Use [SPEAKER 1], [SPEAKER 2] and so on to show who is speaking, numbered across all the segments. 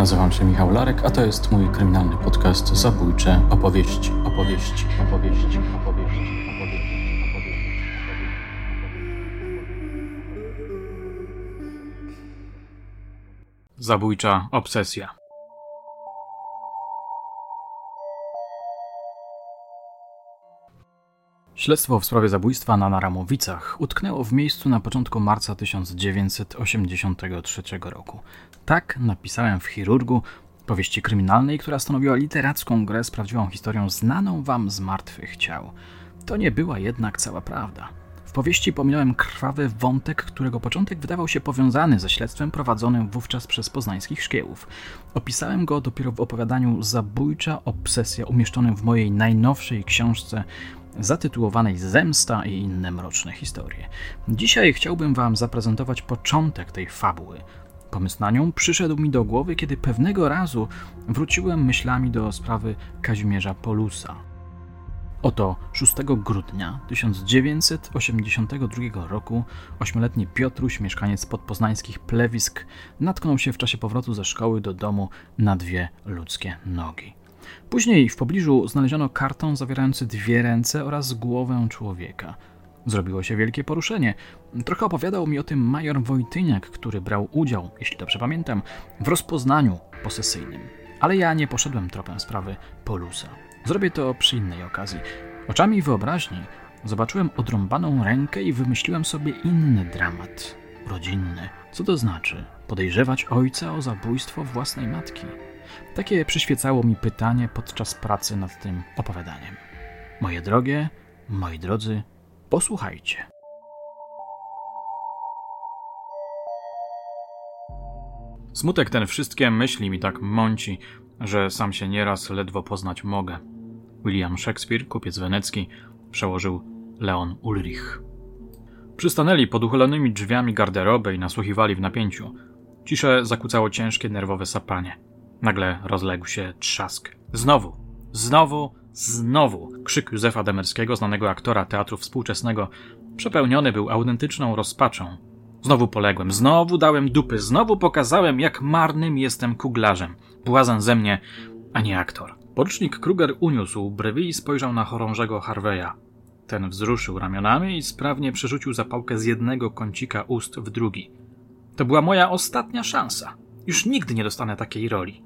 [SPEAKER 1] Nazywam się Michał Larek, a to jest mój kryminalny podcast Zabójcze opowieści, opowieści, opowieści, opowieści.
[SPEAKER 2] Zabójcza obsesja. Śledztwo w sprawie zabójstwa na Naramowicach utknęło w miejscu na początku marca 1983 roku. Tak napisałem w Chirurgu, powieści kryminalnej, która stanowiła literacką grę z prawdziwą historią znaną wam z martwych ciał. To nie była jednak cała prawda. W powieści pominąłem krwawy wątek, którego początek wydawał się powiązany ze śledztwem prowadzonym wówczas przez poznańskich szkiełów. Opisałem go dopiero w opowiadaniu Zabójcza obsesja umieszczonym w mojej najnowszej książce zatytułowanej Zemsta i inne mroczne historie. Dzisiaj chciałbym Wam zaprezentować początek tej fabuły. Pomysł na nią przyszedł mi do głowy, kiedy pewnego razu wróciłem myślami do sprawy Kazimierza Polusa. Oto 6 grudnia 1982 roku ośmioletni Piotruś, mieszkaniec podpoznańskich plewisk, natknął się w czasie powrotu ze szkoły do domu na dwie ludzkie nogi. Później w pobliżu znaleziono karton zawierający dwie ręce oraz głowę człowieka. Zrobiło się wielkie poruszenie. Trochę opowiadał mi o tym major Wojtyniak, który brał udział, jeśli dobrze pamiętam, w rozpoznaniu posesyjnym. Ale ja nie poszedłem tropem sprawy Polusa. Zrobię to przy innej okazji. Oczami wyobraźni zobaczyłem odrąbaną rękę i wymyśliłem sobie inny dramat. Rodzinny. Co to znaczy? Podejrzewać ojca o zabójstwo własnej matki. Takie przyświecało mi pytanie podczas pracy nad tym opowiadaniem. Moje drogie, moi drodzy, posłuchajcie. Smutek ten wszystkie myśli mi tak mąci, że sam się nieraz ledwo poznać mogę. William Shakespeare, kupiec wenecki, przełożył Leon Ulrich. Przystanęli pod uchylonymi drzwiami garderoby i nasłuchiwali w napięciu. Ciszę zakłócało ciężkie nerwowe sapanie. Nagle rozległ się trzask. Znowu, znowu, znowu! Krzyk Józefa Demerskiego, znanego aktora teatru współczesnego, przepełniony był autentyczną rozpaczą. Znowu poległem, znowu dałem dupy, znowu pokazałem, jak marnym jestem kuglarzem. Błazen ze mnie, a nie aktor. Porucznik Kruger uniósł brwi i spojrzał na chorążego Harveya. Ten wzruszył ramionami i sprawnie przerzucił zapałkę z jednego kącika ust w drugi. To była moja ostatnia szansa. Już nigdy nie dostanę takiej roli.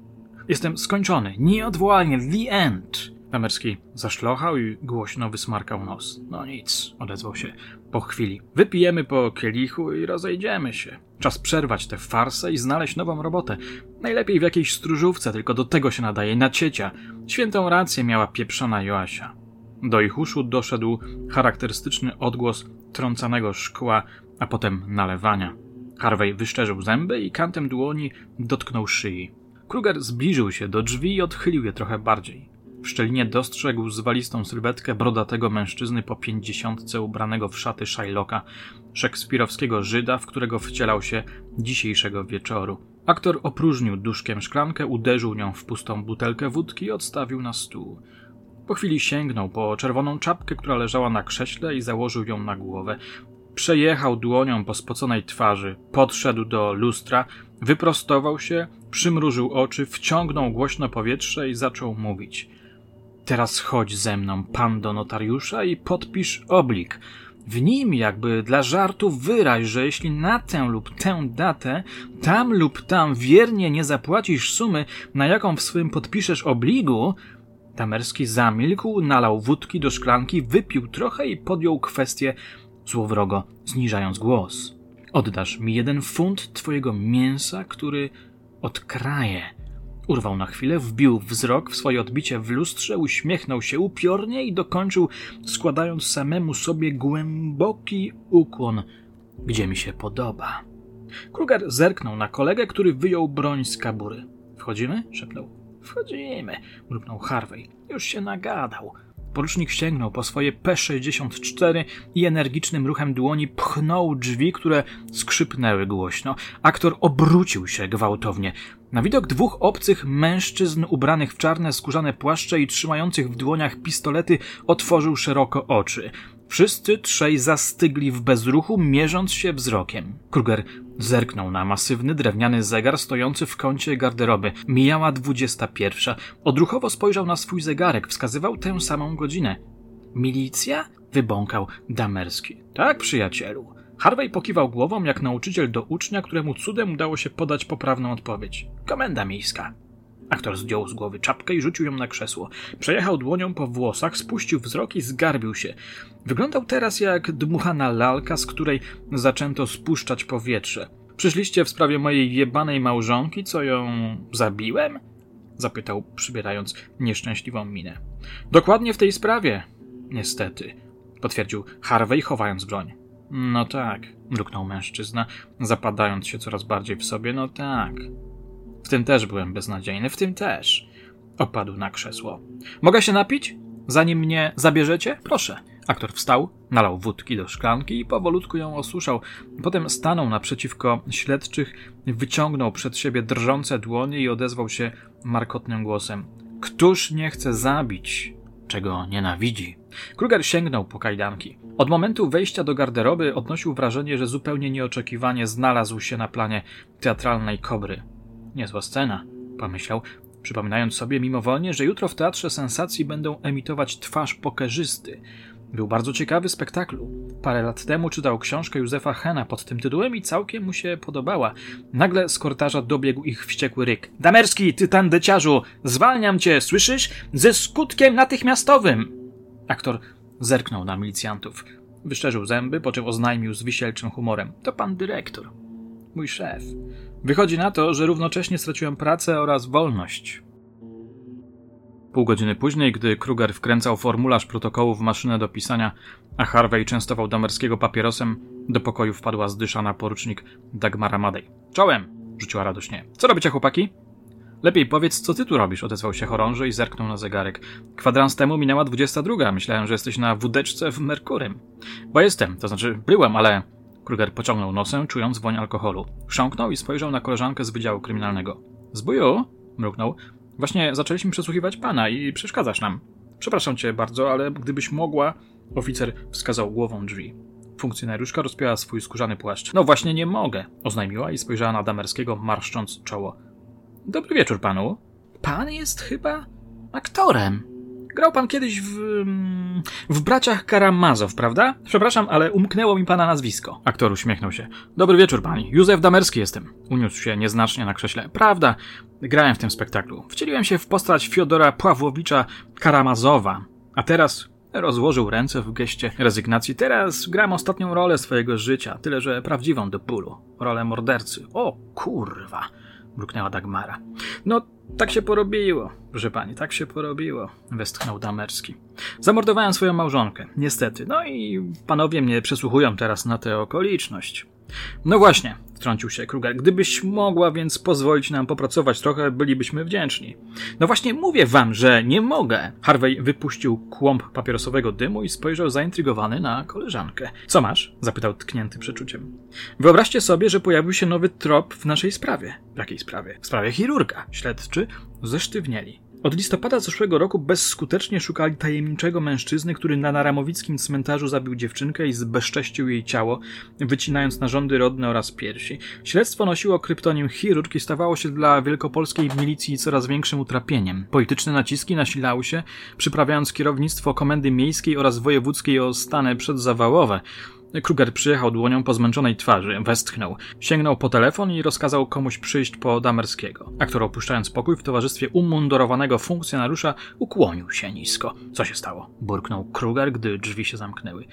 [SPEAKER 2] Jestem skończony, nieodwołalnie, the end. Tamerski zaszlochał i głośno wysmarkał nos. No nic, odezwał się po chwili. Wypijemy po kielichu i rozejdziemy się. Czas przerwać tę farsę i znaleźć nową robotę. Najlepiej w jakiejś stróżówce, tylko do tego się nadaje na ciecia. Świętą rację miała pieprzona Joasia. Do ich uszu doszedł charakterystyczny odgłos trącanego szkła, a potem nalewania. Harvey wyszczerzył zęby i kantem dłoni dotknął szyi. Kruger zbliżył się do drzwi i odchylił je trochę bardziej. W szczelinie dostrzegł zwalistą sylwetkę brodatego mężczyzny po pięćdziesiątce ubranego w szaty Shylocka, szekspirowskiego Żyda, w którego wcielał się dzisiejszego wieczoru. Aktor opróżnił duszkiem szklankę, uderzył nią w pustą butelkę wódki i odstawił na stół. Po chwili sięgnął po czerwoną czapkę, która leżała na krześle i założył ją na głowę. Przejechał dłonią po spoconej twarzy, podszedł do lustra, wyprostował się, przymrużył oczy, wciągnął głośno powietrze i zaczął mówić. Teraz chodź ze mną, pan do notariusza i podpisz oblik. W nim jakby dla żartu wyraź, że jeśli na tę lub tę datę, tam lub tam wiernie nie zapłacisz sumy, na jaką w swym podpiszesz obligu, Tamerski zamilkł, nalał wódki do szklanki, wypił trochę i podjął kwestię złowrogo, zniżając głos. Oddasz mi jeden funt twojego mięsa, który odkraje. Urwał na chwilę, wbił wzrok w swoje odbicie w lustrze, uśmiechnął się upiornie i dokończył, składając samemu sobie głęboki ukłon, gdzie mi się podoba. Kruger zerknął na kolegę, który wyjął broń z kabury. Wchodzimy? szepnął. Wchodzimy, mruknął Harvey. Już się nagadał. Porucznik sięgnął po swoje P-64 i energicznym ruchem dłoni pchnął drzwi, które skrzypnęły głośno. Aktor obrócił się gwałtownie. Na widok dwóch obcych mężczyzn ubranych w czarne skórzane płaszcze i trzymających w dłoniach pistolety otworzył szeroko oczy. Wszyscy trzej zastygli w bezruchu, mierząc się wzrokiem. Kruger zerknął na masywny drewniany zegar stojący w kącie garderoby. Mijała dwudziesta pierwsza. Odruchowo spojrzał na swój zegarek, wskazywał tę samą godzinę. Milicja? wybąkał Damerski. Tak, przyjacielu. Harvey pokiwał głową jak nauczyciel do ucznia, któremu cudem udało się podać poprawną odpowiedź. Komenda miejska. Aktor zdjął z głowy czapkę i rzucił ją na krzesło. Przejechał dłonią po włosach, spuścił wzrok i zgarbił się. Wyglądał teraz jak dmuchana lalka, z której zaczęto spuszczać powietrze. Przyszliście w sprawie mojej jebanej małżonki, co ją zabiłem? Zapytał, przybierając nieszczęśliwą minę. Dokładnie w tej sprawie. Niestety, potwierdził Harvey, chowając broń. No tak, mruknął mężczyzna, zapadając się coraz bardziej w sobie. No tak. W tym też byłem beznadziejny, w tym też. Opadł na krzesło. Mogę się napić? Zanim mnie zabierzecie? Proszę. Aktor wstał, nalał wódki do szklanki i powolutku ją osuszał. Potem stanął naprzeciwko śledczych, wyciągnął przed siebie drżące dłonie i odezwał się markotnym głosem. Któż nie chce zabić, czego nienawidzi? Kruger sięgnął po kajdanki. Od momentu wejścia do garderoby odnosił wrażenie, że zupełnie nieoczekiwanie znalazł się na planie teatralnej kobry. Niezła scena, pomyślał, przypominając sobie mimowolnie, że jutro w Teatrze Sensacji będą emitować twarz pokerzysty. Był bardzo ciekawy spektaklu. Parę lat temu czytał książkę Józefa Hena pod tym tytułem i całkiem mu się podobała. Nagle z kortarza dobiegł ich wściekły ryk. Damerski, ty tandeciarzu! Zwalniam cię, słyszysz? Ze skutkiem natychmiastowym! Aktor zerknął na milicjantów. Wyszczerzył zęby, po czym oznajmił z wisielczym humorem. To pan dyrektor. Mój szef. Wychodzi na to, że równocześnie straciłem pracę oraz wolność. Pół godziny później, gdy Kruger wkręcał formularz protokołu w maszynę do pisania, a Harvey częstował Damerskiego papierosem, do pokoju wpadła zdyszana porucznik Dagmara Madej. Czołem! rzuciła radośnie. Co robicie, chłopaki? Lepiej powiedz, co ty tu robisz, odezwał się chorąży i zerknął na zegarek. Kwadrans temu minęła dwudziesta druga. Myślałem, że jesteś na wódeczce w Merkurym. Bo jestem, to znaczy byłem, ale... Kruger pociągnął nosem, czując woń alkoholu. Chrząknął i spojrzał na koleżankę z Wydziału Kryminalnego. Zbuju? mruknął. Właśnie zaczęliśmy przesłuchiwać pana i przeszkadzasz nam. Przepraszam cię bardzo, ale gdybyś mogła... Oficer wskazał głową drzwi. Funkcjonariuszka rozpięła swój skórzany płaszcz. No właśnie nie mogę, oznajmiła i spojrzała na Damerskiego, marszcząc czoło. Dobry wieczór panu. Pan jest chyba aktorem. Grał pan kiedyś w. mm, w braciach Karamazow, prawda? Przepraszam, ale umknęło mi pana nazwisko. Aktor uśmiechnął się. Dobry wieczór pani. Józef Damerski jestem. Uniósł się nieznacznie na krześle. Prawda, grałem w tym spektaklu. Wcieliłem się w postać Fiodora Pławłowicza Karamazowa. A teraz rozłożył ręce w geście rezygnacji. Teraz gram ostatnią rolę swojego życia, tyle że prawdziwą do bólu. Rolę mordercy. O kurwa mruknęła Dagmara. No, tak się porobiło, proszę pani, tak się porobiło, westchnął Damerski. Zamordowałem swoją małżonkę, niestety. No i panowie mnie przesłuchują teraz na tę okoliczność. No właśnie, wtrącił się Kruger. Gdybyś mogła więc pozwolić nam popracować trochę, bylibyśmy wdzięczni. No właśnie mówię wam, że nie mogę. Harvey wypuścił kłąb papierosowego dymu i spojrzał zaintrygowany na koleżankę. Co masz? zapytał tknięty przeczuciem. Wyobraźcie sobie, że pojawił się nowy trop w naszej sprawie. W jakiej sprawie? W sprawie chirurga. Śledczy zesztywnieli. Od listopada zeszłego roku bezskutecznie szukali tajemniczego mężczyzny, który na naramowickim cmentarzu zabił dziewczynkę i zbezcześcił jej ciało, wycinając narządy rodne oraz piersi. Śledztwo nosiło kryptonim chirurg i stawało się dla wielkopolskiej milicji coraz większym utrapieniem. Polityczne naciski nasilały się, przyprawiając kierownictwo komendy miejskiej oraz wojewódzkiej o stany przedzawałowe. Kruger przyjechał dłonią po zmęczonej twarzy, westchnął, sięgnął po telefon i rozkazał komuś przyjść po Damerskiego. Aktor opuszczając pokój w towarzystwie umundurowanego funkcjonariusza ukłonił się nisko. Co się stało? Burknął Kruger, gdy drzwi się zamknęły.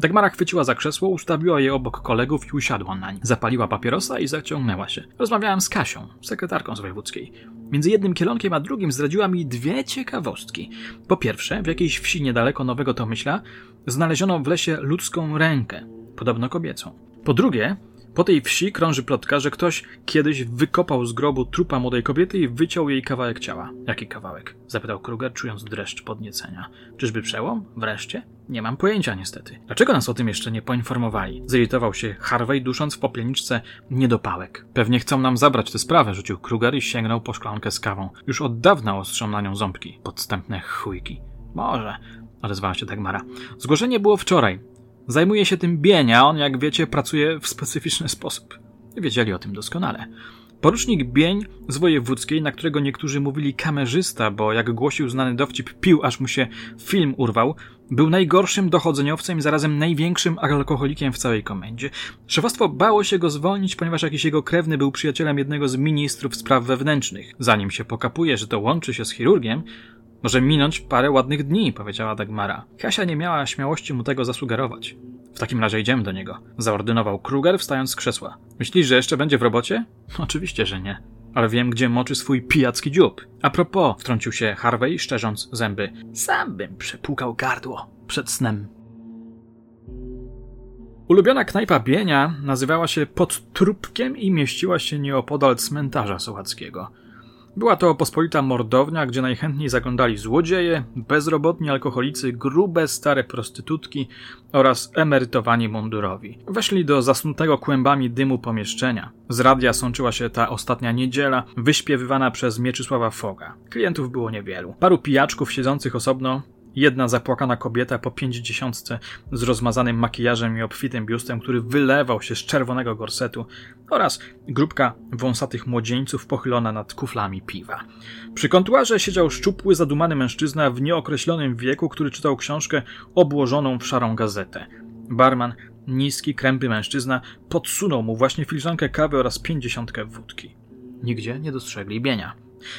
[SPEAKER 2] Dagmara chwyciła za krzesło, ustawiła je obok kolegów i usiadła nań. Zapaliła papierosa i zaciągnęła się. Rozmawiałem z Kasią, sekretarką z wojewódzkiej. Między jednym kielonkiem a drugim zdradziła mi dwie ciekawostki. Po pierwsze, w jakiejś wsi niedaleko Nowego Tomyśla znaleziono w lesie ludzką rękę, podobno kobiecą. Po drugie, po tej wsi krąży plotka, że ktoś kiedyś wykopał z grobu trupa młodej kobiety i wyciął jej kawałek ciała. Jaki kawałek? zapytał Kruger, czując dreszcz podniecenia. Czyżby przełom? Wreszcie? Nie mam pojęcia niestety. Dlaczego nas o tym jeszcze nie poinformowali? Zirytował się Harvey, dusząc w popielniczce niedopałek. Pewnie chcą nam zabrać tę sprawę, rzucił Kruger i sięgnął po szklankę z kawą. Już od dawna ostrzą na nią ząbki. Podstępne chujki. Może, odezwała się Dagmara. Zgłoszenie było wczoraj. Zajmuje się tym Bienia, on jak wiecie pracuje w specyficzny sposób. Wiedzieli o tym doskonale. Porucznik Bień z wojewódzkiej, na którego niektórzy mówili kamerzysta, bo jak głosił znany dowcip, pił aż mu się film urwał, był najgorszym dochodzeniowcem i zarazem największym alkoholikiem w całej komendzie. Szefostwo bało się go zwolnić, ponieważ jakiś jego krewny był przyjacielem jednego z ministrów spraw wewnętrznych. Zanim się pokapuje, że to łączy się z chirurgiem, może minąć parę ładnych dni, powiedziała Dagmara. Kasia nie miała śmiałości mu tego zasugerować. W takim razie idziemy do niego, zaordynował Kruger, wstając z krzesła. Myślisz, że jeszcze będzie w robocie? Oczywiście, że nie. Ale wiem, gdzie moczy swój pijacki dziób. A propos, wtrącił się Harvey, szczerząc zęby. Sam bym przepłukał gardło przed snem. Ulubiona knajpa Bienia nazywała się Pod Trupkiem i mieściła się nieopodal cmentarza sołackiego. Była to pospolita mordownia, gdzie najchętniej zaglądali złodzieje, bezrobotni alkoholicy, grube, stare prostytutki oraz emerytowani mundurowi. Weszli do zasnutego kłębami dymu pomieszczenia. Z radia sączyła się ta ostatnia niedziela, wyśpiewywana przez Mieczysława Foga. Klientów było niewielu. Paru pijaczków siedzących osobno Jedna zapłakana kobieta po pięćdziesiątce z rozmazanym makijażem i obfitym biustem, który wylewał się z czerwonego gorsetu oraz grupka wąsatych młodzieńców pochylona nad kuflami piwa. Przy kontuarze siedział szczupły, zadumany mężczyzna w nieokreślonym wieku, który czytał książkę obłożoną w szarą gazetę. Barman, niski, krępy mężczyzna, podsunął mu właśnie filiżankę kawy oraz pięćdziesiątkę wódki. Nigdzie nie dostrzegli bienia.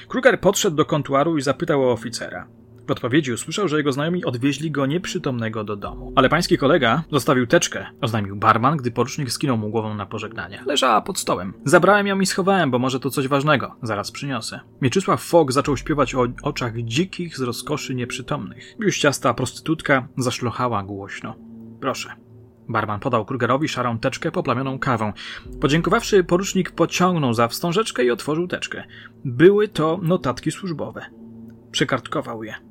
[SPEAKER 2] Kruger podszedł do kontuaru i zapytał o oficera. W odpowiedzi usłyszał, że jego znajomi odwieźli go nieprzytomnego do domu. Ale pański kolega zostawił teczkę, oznajmił barman, gdy porucznik skinął mu głową na pożegnanie. Leżała pod stołem. Zabrałem ją i schowałem, bo może to coś ważnego. Zaraz przyniosę. Mieczysław Fok zaczął śpiewać o oczach dzikich z rozkoszy nieprzytomnych. Biuściasta prostytutka zaszlochała głośno. Proszę. Barman podał Krugerowi szarą teczkę poplamioną kawą. Podziękowawszy, porucznik pociągnął za wstążeczkę i otworzył teczkę. Były to notatki służbowe. Przekartkował je.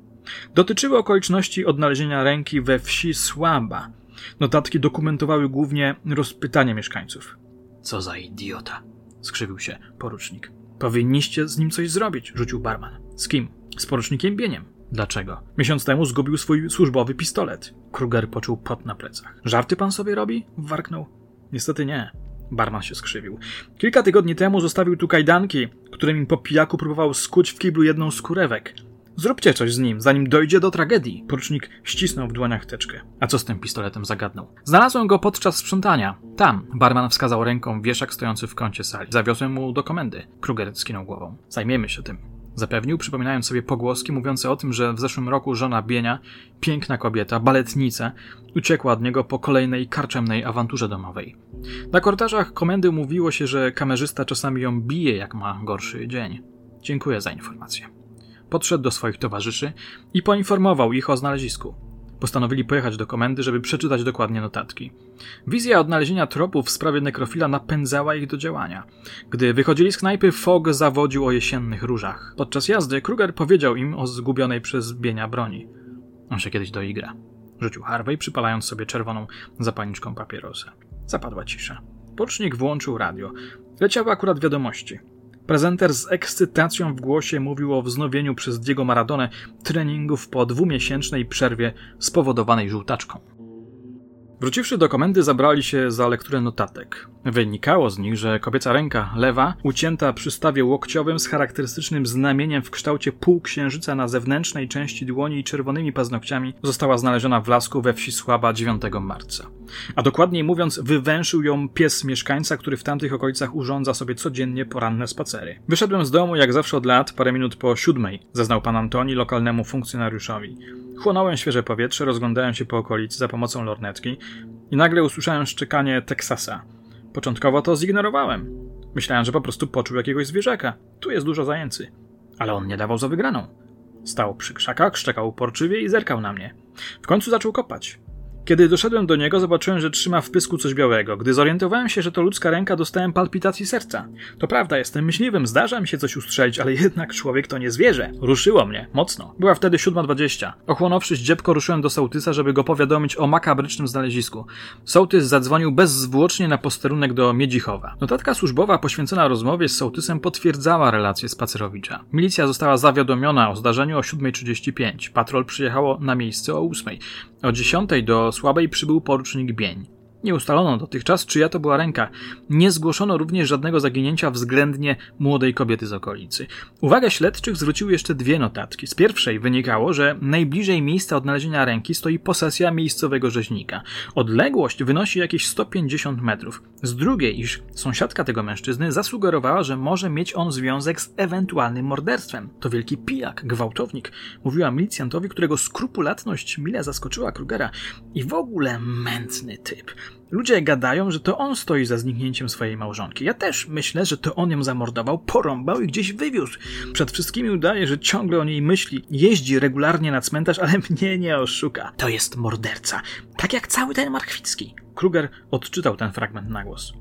[SPEAKER 2] Dotyczyły okoliczności odnalezienia ręki we wsi Słaba. Notatki dokumentowały głównie rozpytanie mieszkańców. Co za idiota, skrzywił się porucznik. Powinniście z nim coś zrobić, rzucił barman. Z kim? Z porucznikiem Bieniem. Dlaczego? Miesiąc temu zgubił swój służbowy pistolet. Kruger poczuł pot na plecach. Żarty pan sobie robi? Warknął. Niestety nie. Barman się skrzywił. Kilka tygodni temu zostawił tu kajdanki, którymi po pijaku próbował skuć w kiblu jedną z kurewek. Zróbcie coś z nim, zanim dojdzie do tragedii. Porucznik ścisnął w dłoniach teczkę. A co z tym pistoletem zagadnął? Znalazłem go podczas sprzątania. Tam. Barman wskazał ręką wieszak stojący w kącie sali. Zawiozłem mu do komendy. Kruger skinął głową. Zajmiemy się tym. Zapewnił, przypominając sobie pogłoski mówiące o tym, że w zeszłym roku żona Bienia, piękna kobieta, baletnica, uciekła od niego po kolejnej karczemnej awanturze domowej. Na korytarzach komendy mówiło się, że kamerzysta czasami ją bije, jak ma gorszy dzień. Dziękuję za informację podszedł do swoich towarzyszy i poinformował ich o znalezisku. Postanowili pojechać do komendy, żeby przeczytać dokładnie notatki. Wizja odnalezienia tropów w sprawie nekrofila napędzała ich do działania. Gdy wychodzili z knajpy, Fogg zawodził o jesiennych różach. Podczas jazdy Kruger powiedział im o zgubionej przez Bienia broni. On się kiedyś doigra. Rzucił Harvey, przypalając sobie czerwoną zapalniczką papierosa. Zapadła cisza. Pocznik włączył radio. Leciały akurat wiadomości. Prezenter z ekscytacją w głosie mówił o wznowieniu przez Diego Maradonę treningów po dwumiesięcznej przerwie spowodowanej żółtaczką. Wróciwszy do komendy, zabrali się za lekturę notatek. Wynikało z nich, że kobieca ręka, lewa, ucięta przy stawie łokciowym z charakterystycznym znamieniem w kształcie półksiężyca na zewnętrznej części dłoni i czerwonymi paznokciami, została znaleziona w lasku we wsi Słaba 9 marca. A dokładniej mówiąc, wywęszył ją pies mieszkańca, który w tamtych okolicach urządza sobie codziennie poranne spacery. Wyszedłem z domu jak zawsze od lat, parę minut po siódmej, zaznał pan Antoni lokalnemu funkcjonariuszowi. Chłonąłem świeże powietrze, rozglądałem się po okolicy za pomocą lornetki i nagle usłyszałem szczekanie Teksasa. Początkowo to zignorowałem. Myślałem, że po prostu poczuł jakiegoś zwierzaka. Tu jest dużo zajęcy. Ale on nie dawał za wygraną. Stał przy krzakach, szczekał uporczywie i zerkał na mnie. W końcu zaczął kopać. Kiedy doszedłem do niego, zobaczyłem, że trzyma w pysku coś białego. Gdy zorientowałem się, że to ludzka ręka, dostałem palpitacji serca. To prawda, jestem myśliwym, zdarza mi się coś ustrzelić, ale jednak człowiek to nie zwierzę. Ruszyło mnie, mocno. Była wtedy 7.20. Ochłonąwszy zdziepko, ruszyłem do sołtysa, żeby go powiadomić o makabrycznym znalezisku. Sołtys zadzwonił bezzwłocznie na posterunek do Miedzichowa. Notatka służbowa poświęcona rozmowie z sołtysem potwierdzała relację Spacerowicza. Milicja została zawiadomiona o zdarzeniu o 7.35. Patrol przyjechało na miejsce o 8.00. O 10.00 do Słabej przybył porucznik Bień. Nie ustalono dotychczas, czyja to była ręka. Nie zgłoszono również żadnego zaginięcia względnie młodej kobiety z okolicy. Uwagę śledczych zwróciły jeszcze dwie notatki. Z pierwszej wynikało, że najbliżej miejsca odnalezienia ręki stoi posesja miejscowego rzeźnika. Odległość wynosi jakieś 150 metrów. Z drugiej, iż sąsiadka tego mężczyzny zasugerowała, że może mieć on związek z ewentualnym morderstwem. To wielki pijak, gwałtownik, mówiła milicjantowi, którego skrupulatność mile zaskoczyła Krugera. I w ogóle mętny typ. Ludzie gadają, że to on stoi za zniknięciem swojej małżonki. Ja też myślę, że to on ją zamordował, porąbał i gdzieś wywiózł. Przed wszystkimi udaje, że ciągle o niej myśli. Jeździ regularnie na cmentarz, ale mnie nie oszuka. To jest morderca. Tak jak cały ten Markwicki. Kruger odczytał ten fragment na głos.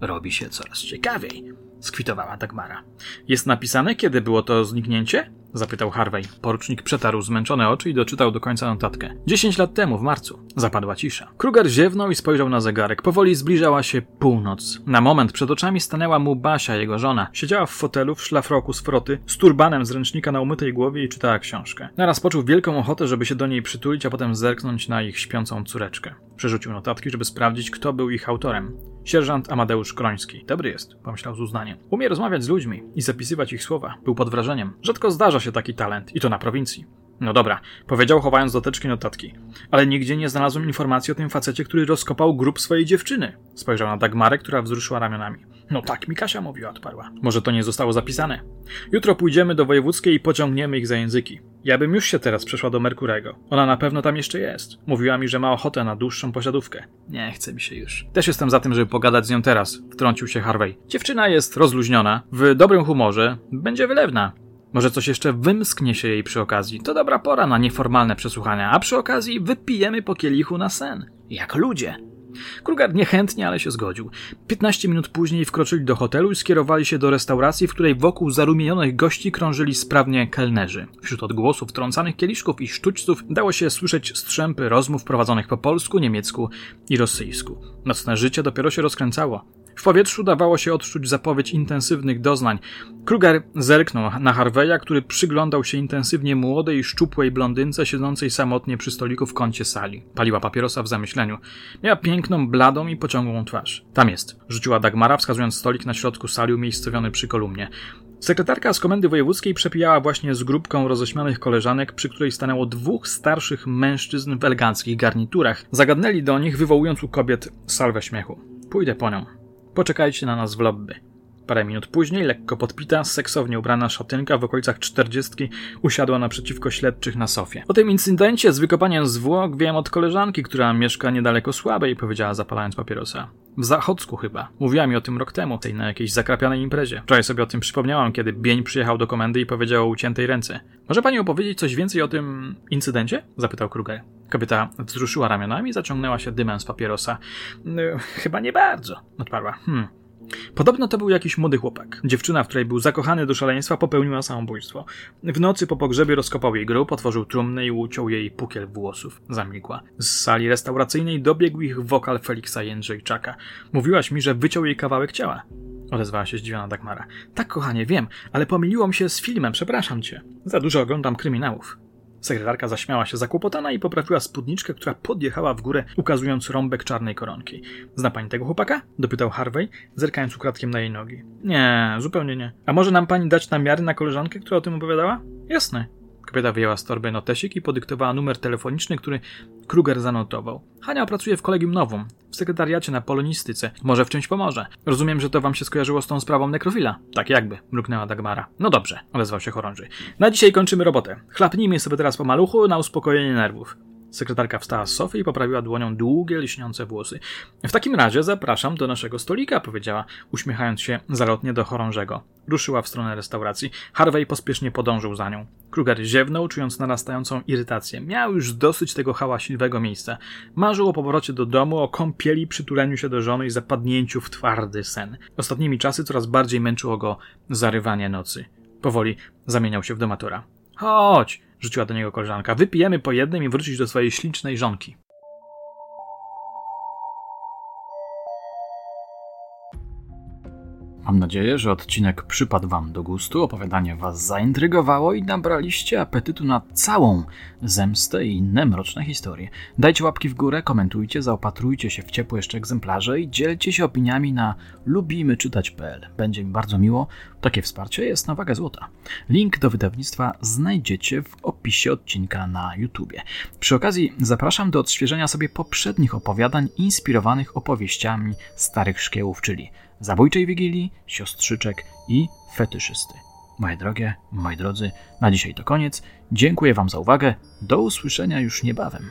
[SPEAKER 2] Robi się coraz ciekawiej, skwitowała Dagmara. Jest napisane, kiedy było to zniknięcie? Zapytał Harvey. Porucznik przetarł zmęczone oczy i doczytał do końca notatkę. Dziesięć lat temu, w marcu. Zapadła cisza. Kruger ziewnął i spojrzał na zegarek. Powoli zbliżała się północ. Na moment przed oczami stanęła mu Basia, jego żona. Siedziała w fotelu w szlafroku z froty, z turbanem z ręcznika na umytej głowie i czytała książkę. Naraz poczuł wielką ochotę, żeby się do niej przytulić, a potem zerknąć na ich śpiącą córeczkę. Przerzucił notatki, żeby sprawdzić, kto był ich autorem. Sierżant Amadeusz Kroński. Dobry jest, pomyślał z uznaniem. Umie rozmawiać z ludźmi i zapisywać ich słowa. Był pod wrażeniem. Rzadko zdarza się taki talent, i to na prowincji. No dobra, powiedział, chowając do teczki notatki. Ale nigdzie nie znalazłem informacji o tym facecie, który rozkopał grób swojej dziewczyny. Spojrzał na Dagmarę, która wzruszyła ramionami. No tak mi Kasia mówiła, odparła. Może to nie zostało zapisane. Jutro pójdziemy do wojewódzkiej i pociągniemy ich za języki. Ja bym już się teraz przeszła do Merkurego. Ona na pewno tam jeszcze jest. Mówiła mi, że ma ochotę na dłuższą posiadówkę. Nie chce mi się już. Też jestem za tym, żeby pogadać z nią teraz, wtrącił się Harvey. Dziewczyna jest rozluźniona, w dobrym humorze, będzie wylewna. Może coś jeszcze wymsknie się jej przy okazji. To dobra pora na nieformalne przesłuchania, a przy okazji wypijemy po kielichu na sen. Jak ludzie. Kruger niechętnie, ale się zgodził. 15 minut później wkroczyli do hotelu i skierowali się do restauracji, w której wokół zarumienionych gości krążyli sprawnie kelnerzy. Wśród odgłosów trącanych kieliszków i sztućców dało się słyszeć strzępy rozmów prowadzonych po polsku, niemiecku i rosyjsku. Nocne życie dopiero się rozkręcało. W powietrzu dawało się odczuć zapowiedź intensywnych doznań. Kruger zerknął na Harveya, który przyglądał się intensywnie młodej, szczupłej blondynce siedzącej samotnie przy stoliku w kącie sali. Paliła papierosa w zamyśleniu. Miała piękną, bladą i pociągłą twarz. Tam jest, rzuciła Dagmara, wskazując stolik na środku sali umiejscowiony przy kolumnie. Sekretarka z komendy wojewódzkiej przepijała właśnie z grupką roześmianych koleżanek, przy której stanęło dwóch starszych mężczyzn w eleganckich garniturach. Zagadnęli do nich, wywołując u kobiet salwę śmiechu. Pójdę po nią. Poczekajcie na nas w lobby. Parę minut później, lekko podpita, seksownie ubrana szatynka w okolicach czterdziestki usiadła naprzeciwko śledczych na sofie. O tym incydencie z wykopaniem zwłok wiem od koleżanki, która mieszka niedaleko Słabej, powiedziała zapalając papierosa. W Zachodzku chyba. Mówiła mi o tym rok temu, tej na jakiejś zakrapianej imprezie. Wczoraj sobie o tym przypomniałam, kiedy Bień przyjechał do komendy i powiedział o uciętej ręce. Może pani opowiedzieć coś więcej o tym incydencie? Zapytał Kruger. Kobieta wzruszyła ramionami i zaciągnęła się dymem z papierosa. No, chyba nie bardzo, odparła. Hmm. Podobno to był jakiś młody chłopak. Dziewczyna, w której był zakochany do szaleństwa, popełniła samobójstwo. W nocy po pogrzebie rozkopał jej grób, otworzył trumnę i uciął jej pukiel włosów. Zamilkła. Z sali restauracyjnej dobiegł ich wokal Feliksa Jędrzejczaka. Mówiłaś mi, że wyciął jej kawałek ciała. Odezwała się zdziwiona Dagmara. Tak, kochanie, wiem, ale pomyliło mi się z filmem, przepraszam cię. Za dużo oglądam kryminałów. Sekretarka zaśmiała się zakłopotana i poprawiła spódniczkę, która podjechała w górę, ukazując rąbek czarnej koronki. Zna pani tego chłopaka? dopytał Harvey, zerkając ukradkiem na jej nogi. Nie, zupełnie nie. A może nam pani dać namiary na koleżankę, która o tym opowiadała? Jasne. Kobieta wyjęła z torby notesik i podyktowała numer telefoniczny, który Kruger zanotował. Hania pracuje w kolegium nową, w sekretariacie na polonistyce. Może w czymś pomoże. Rozumiem, że to wam się skojarzyło z tą sprawą nekrofila. Tak jakby, mruknęła Dagmara. No dobrze, odezwał się chorąży. Na dzisiaj kończymy robotę. Chlapnijmy sobie teraz po maluchu na uspokojenie nerwów. Sekretarka wstała z sofy i poprawiła dłonią długie, lśniące włosy. W takim razie zapraszam do naszego stolika, powiedziała, uśmiechając się zalotnie do chorążego. Ruszyła w stronę restauracji. Harvey pospiesznie podążył za nią. Kruger ziewnął, czując narastającą irytację. Miał już dosyć tego hałaśliwego miejsca. Marzył o powrocie do domu, o kąpieli, przytuleniu się do żony i zapadnięciu w twardy sen. Ostatnimi czasy coraz bardziej męczyło go zarywanie nocy. Powoli zamieniał się w domatora. Chodź, rzuciła do niego koleżanka. Wypijemy po jednym i wrócić do swojej ślicznej żonki.
[SPEAKER 1] Mam nadzieję, że odcinek przypadł Wam do gustu, opowiadanie Was zaintrygowało i nabraliście apetytu na całą zemstę i inne mroczne historie. Dajcie łapki w górę, komentujcie, zaopatrujcie się w ciepłe jeszcze egzemplarze i dzielcie się opiniami na lubimyczytać.pl. Będzie mi bardzo miło, takie wsparcie jest na wagę złota. Link do wydawnictwa znajdziecie w opisie odcinka na YouTubie. Przy okazji zapraszam do odświeżenia sobie poprzednich opowiadań inspirowanych opowieściami starych szkiełów, czyli zabójczej wigilii, siostrzyczek i fetyszysty. Moje drogie, moi drodzy, na dzisiaj to koniec. Dziękuję Wam za uwagę. Do usłyszenia już niebawem.